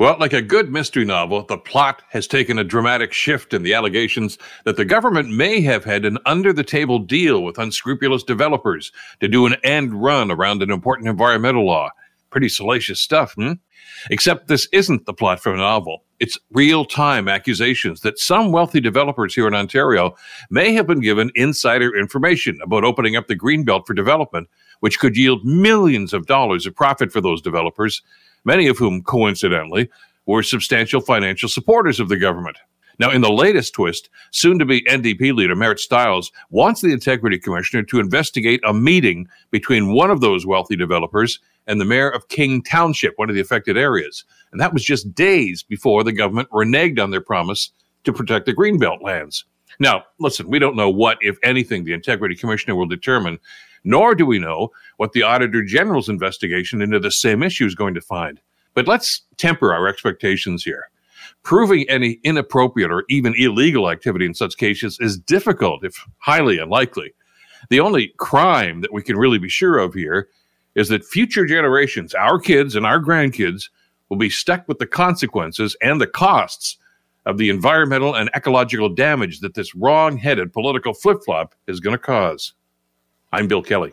Well, like a good mystery novel, the plot has taken a dramatic shift in the allegations that the government may have had an under the table deal with unscrupulous developers to do an end run around an important environmental law. Pretty salacious stuff, hmm? Except this isn't the plot for a novel. It's real time accusations that some wealthy developers here in Ontario may have been given insider information about opening up the Greenbelt for development, which could yield millions of dollars of profit for those developers many of whom, coincidentally, were substantial financial supporters of the government. Now, in the latest twist, soon to be NDP leader Marit Stiles wants the Integrity Commissioner to investigate a meeting between one of those wealthy developers and the mayor of King Township, one of the affected areas. And that was just days before the government reneged on their promise to protect the Greenbelt lands. Now, listen, we don't know what, if anything, the Integrity Commissioner will determine, nor do we know what the Auditor General's investigation into the same issue is going to find. But let's temper our expectations here. Proving any inappropriate or even illegal activity in such cases is difficult, if highly unlikely. The only crime that we can really be sure of here is that future generations, our kids and our grandkids, will be stuck with the consequences and the costs of the environmental and ecological damage that this wrong headed political flip flop is going to cause. I'm Bill Kelly.